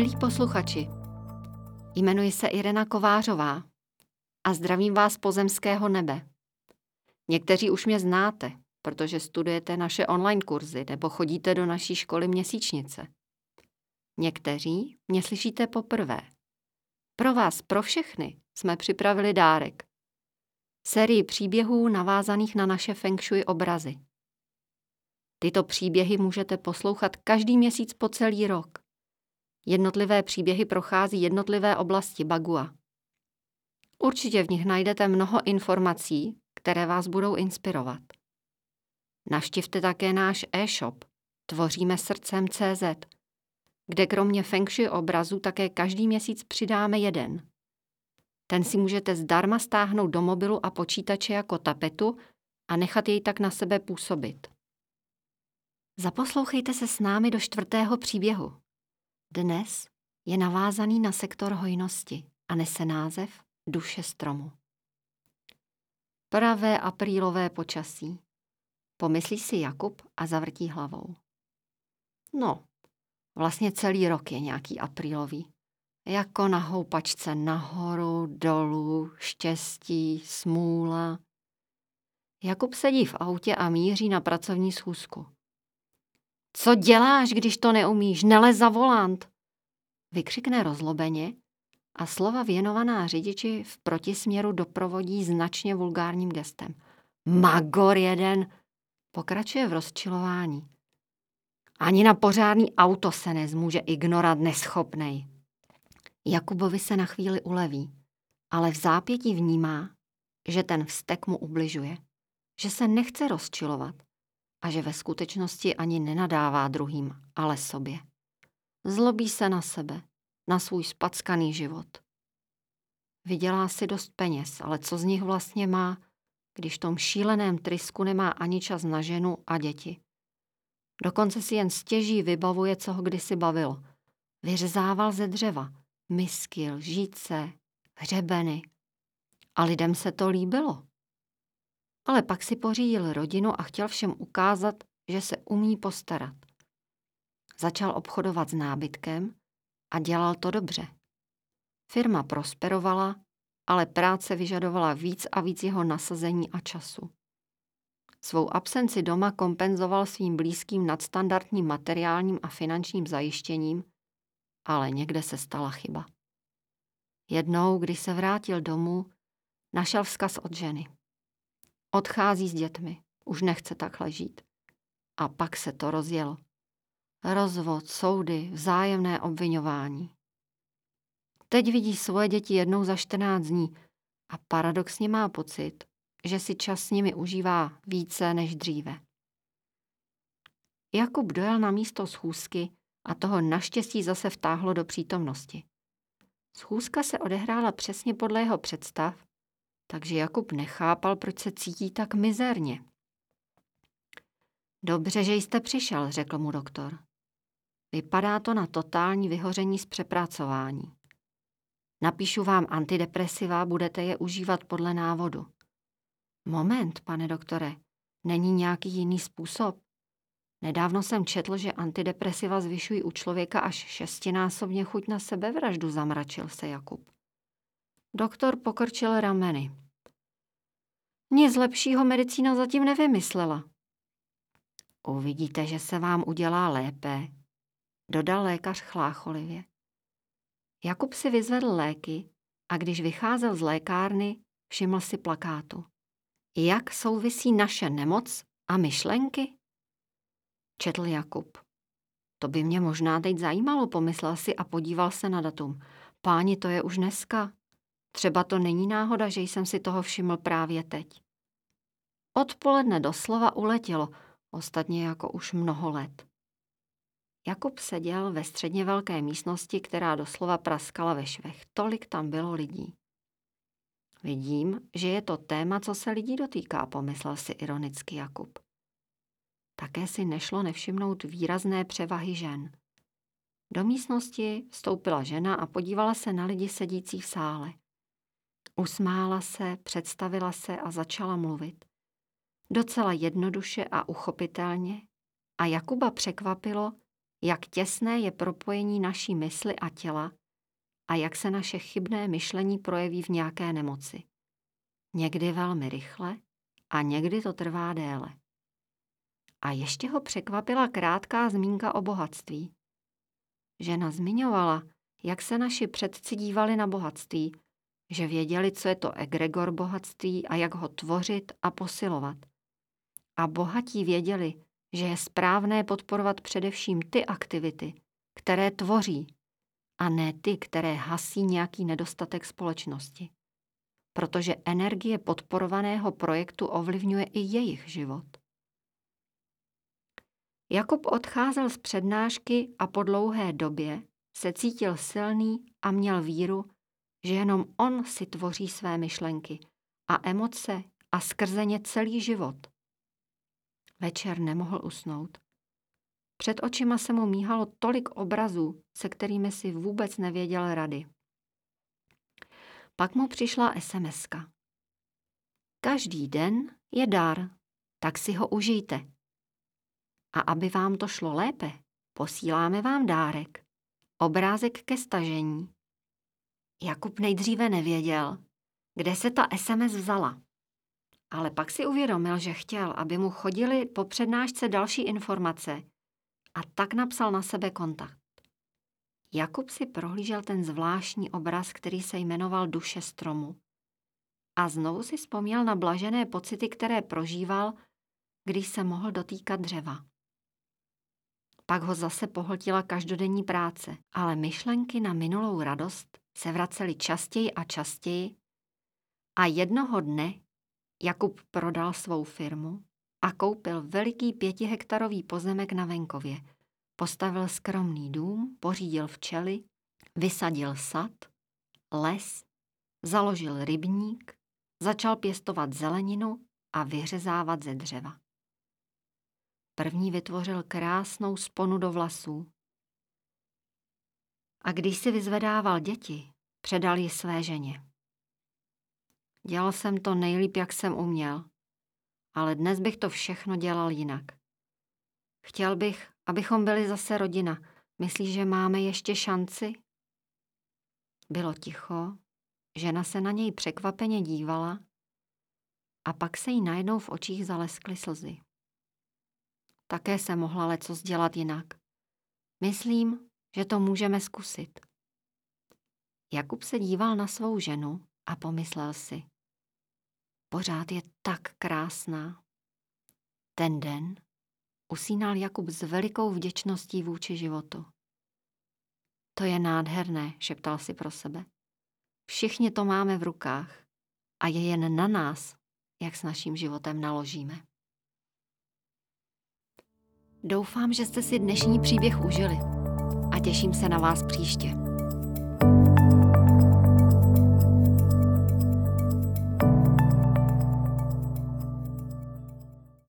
Milí posluchači, jmenuji se Irena Kovářová a zdravím vás pozemského nebe. Někteří už mě znáte, protože studujete naše online kurzy nebo chodíte do naší školy měsíčnice. Někteří mě slyšíte poprvé. Pro vás, pro všechny, jsme připravili dárek. Sérii příběhů navázaných na naše feng shui obrazy. Tyto příběhy můžete poslouchat každý měsíc po celý rok. Jednotlivé příběhy prochází jednotlivé oblasti Bagua. Určitě v nich najdete mnoho informací, které vás budou inspirovat. Navštivte také náš e-shop Tvoříme srdcem CZ, kde kromě feng shui obrazu také každý měsíc přidáme jeden. Ten si můžete zdarma stáhnout do mobilu a počítače jako tapetu a nechat jej tak na sebe působit. Zaposlouchejte se s námi do čtvrtého příběhu. Dnes je navázaný na sektor hojnosti a nese název Duše stromu. Pravé aprílové počasí. Pomyslí si Jakub a zavrtí hlavou. No, vlastně celý rok je nějaký aprílový. Jako na houpačce nahoru, dolů, štěstí, smůla. Jakub sedí v autě a míří na pracovní schůzku. Co děláš, když to neumíš? Nelez za volant! Vykřikne rozlobeně a slova věnovaná řidiči v protisměru doprovodí značně vulgárním gestem. Magor jeden! Pokračuje v rozčilování. Ani na pořádný auto se nezmůže ignorat neschopnej. Jakubovi se na chvíli uleví, ale v zápětí vnímá, že ten vztek mu ubližuje, že se nechce rozčilovat a že ve skutečnosti ani nenadává druhým, ale sobě. Zlobí se na sebe, na svůj spackaný život. Vydělá si dost peněz, ale co z nich vlastně má, když v tom šíleném trysku nemá ani čas na ženu a děti. Dokonce si jen stěží vybavuje, co ho kdysi bavilo. Vyřezával ze dřeva, misky, lžíce, hřebeny. A lidem se to líbilo. Ale pak si pořídil rodinu a chtěl všem ukázat, že se umí postarat. Začal obchodovat s nábytkem a dělal to dobře. Firma prosperovala, ale práce vyžadovala víc a víc jeho nasazení a času. Svou absenci doma kompenzoval svým blízkým nadstandardním materiálním a finančním zajištěním, ale někde se stala chyba. Jednou, když se vrátil domů, našel vzkaz od ženy. Odchází s dětmi, už nechce takhle žít. A pak se to rozjelo. Rozvod, soudy, vzájemné obvinování. Teď vidí svoje děti jednou za 14 dní a paradoxně má pocit, že si čas s nimi užívá více než dříve. Jakub dojel na místo schůzky a toho naštěstí zase vtáhlo do přítomnosti. Schůzka se odehrála přesně podle jeho představ, takže Jakub nechápal, proč se cítí tak mizerně. Dobře, že jste přišel, řekl mu doktor. Vypadá to na totální vyhoření z přepracování. Napíšu vám antidepresiva, budete je užívat podle návodu. Moment, pane doktore, není nějaký jiný způsob? Nedávno jsem četl, že antidepresiva zvyšují u člověka až šestinásobně chuť na sebevraždu, zamračil se Jakub. Doktor pokrčil rameny. Nic lepšího medicína zatím nevymyslela. Uvidíte, že se vám udělá lépe, dodal lékař chlácholivě. Jakub si vyzvedl léky a když vycházel z lékárny, všiml si plakátu. Jak souvisí naše nemoc a myšlenky? Četl Jakub. To by mě možná teď zajímalo, pomyslel si a podíval se na datum. Páni, to je už dneska. Třeba to není náhoda, že jsem si toho všiml právě teď. Odpoledne doslova uletělo, ostatně jako už mnoho let. Jakub seděl ve středně velké místnosti, která doslova praskala ve švech. Tolik tam bylo lidí. Vidím, že je to téma, co se lidí dotýká, pomyslel si ironicky Jakub. Také si nešlo nevšimnout výrazné převahy žen. Do místnosti vstoupila žena a podívala se na lidi sedící v sále. Usmála se, představila se a začala mluvit. Docela jednoduše a uchopitelně a Jakuba překvapilo, jak těsné je propojení naší mysli a těla a jak se naše chybné myšlení projeví v nějaké nemoci. Někdy velmi rychle a někdy to trvá déle. A ještě ho překvapila krátká zmínka o bohatství. Žena zmiňovala, jak se naši předci dívali na bohatství, že věděli, co je to egregor bohatství a jak ho tvořit a posilovat. A bohatí věděli, že je správné podporovat především ty aktivity, které tvoří, a ne ty, které hasí nějaký nedostatek společnosti. Protože energie podporovaného projektu ovlivňuje i jejich život. Jakub odcházel z přednášky a po dlouhé době se cítil silný a měl víru, že jenom on si tvoří své myšlenky a emoce a skrze ně celý život. Večer nemohl usnout. Před očima se mu míhalo tolik obrazů, se kterými si vůbec nevěděl rady. Pak mu přišla sms -ka. Každý den je dar, tak si ho užijte. A aby vám to šlo lépe, posíláme vám dárek. Obrázek ke stažení. Jakub nejdříve nevěděl, kde se ta SMS vzala. Ale pak si uvědomil, že chtěl, aby mu chodili po přednášce další informace a tak napsal na sebe kontakt. Jakub si prohlížel ten zvláštní obraz, který se jmenoval Duše stromu. A znovu si vzpomněl na blažené pocity, které prožíval, když se mohl dotýkat dřeva. Pak ho zase pohltila každodenní práce, ale myšlenky na minulou radost se vracely častěji a častěji a jednoho dne Jakub prodal svou firmu a koupil veliký pětihektarový pozemek na venkově. Postavil skromný dům, pořídil včely, vysadil sad, les, založil rybník, začal pěstovat zeleninu a vyřezávat ze dřeva. První vytvořil krásnou sponu do vlasů. A když si vyzvedával děti, předal ji své ženě. Dělal jsem to nejlíp, jak jsem uměl, ale dnes bych to všechno dělal jinak. Chtěl bych, abychom byli zase rodina. Myslíš, že máme ještě šanci? Bylo ticho, žena se na něj překvapeně dívala a pak se jí najednou v očích zaleskly slzy. Také se mohla leco dělat jinak. Myslím, že to můžeme zkusit. Jakub se díval na svou ženu a pomyslel si. Pořád je tak krásná. Ten den usínal Jakub s velikou vděčností vůči životu. To je nádherné, šeptal si pro sebe. Všichni to máme v rukách a je jen na nás, jak s naším životem naložíme. Doufám, že jste si dnešní příběh užili těším se na vás příště.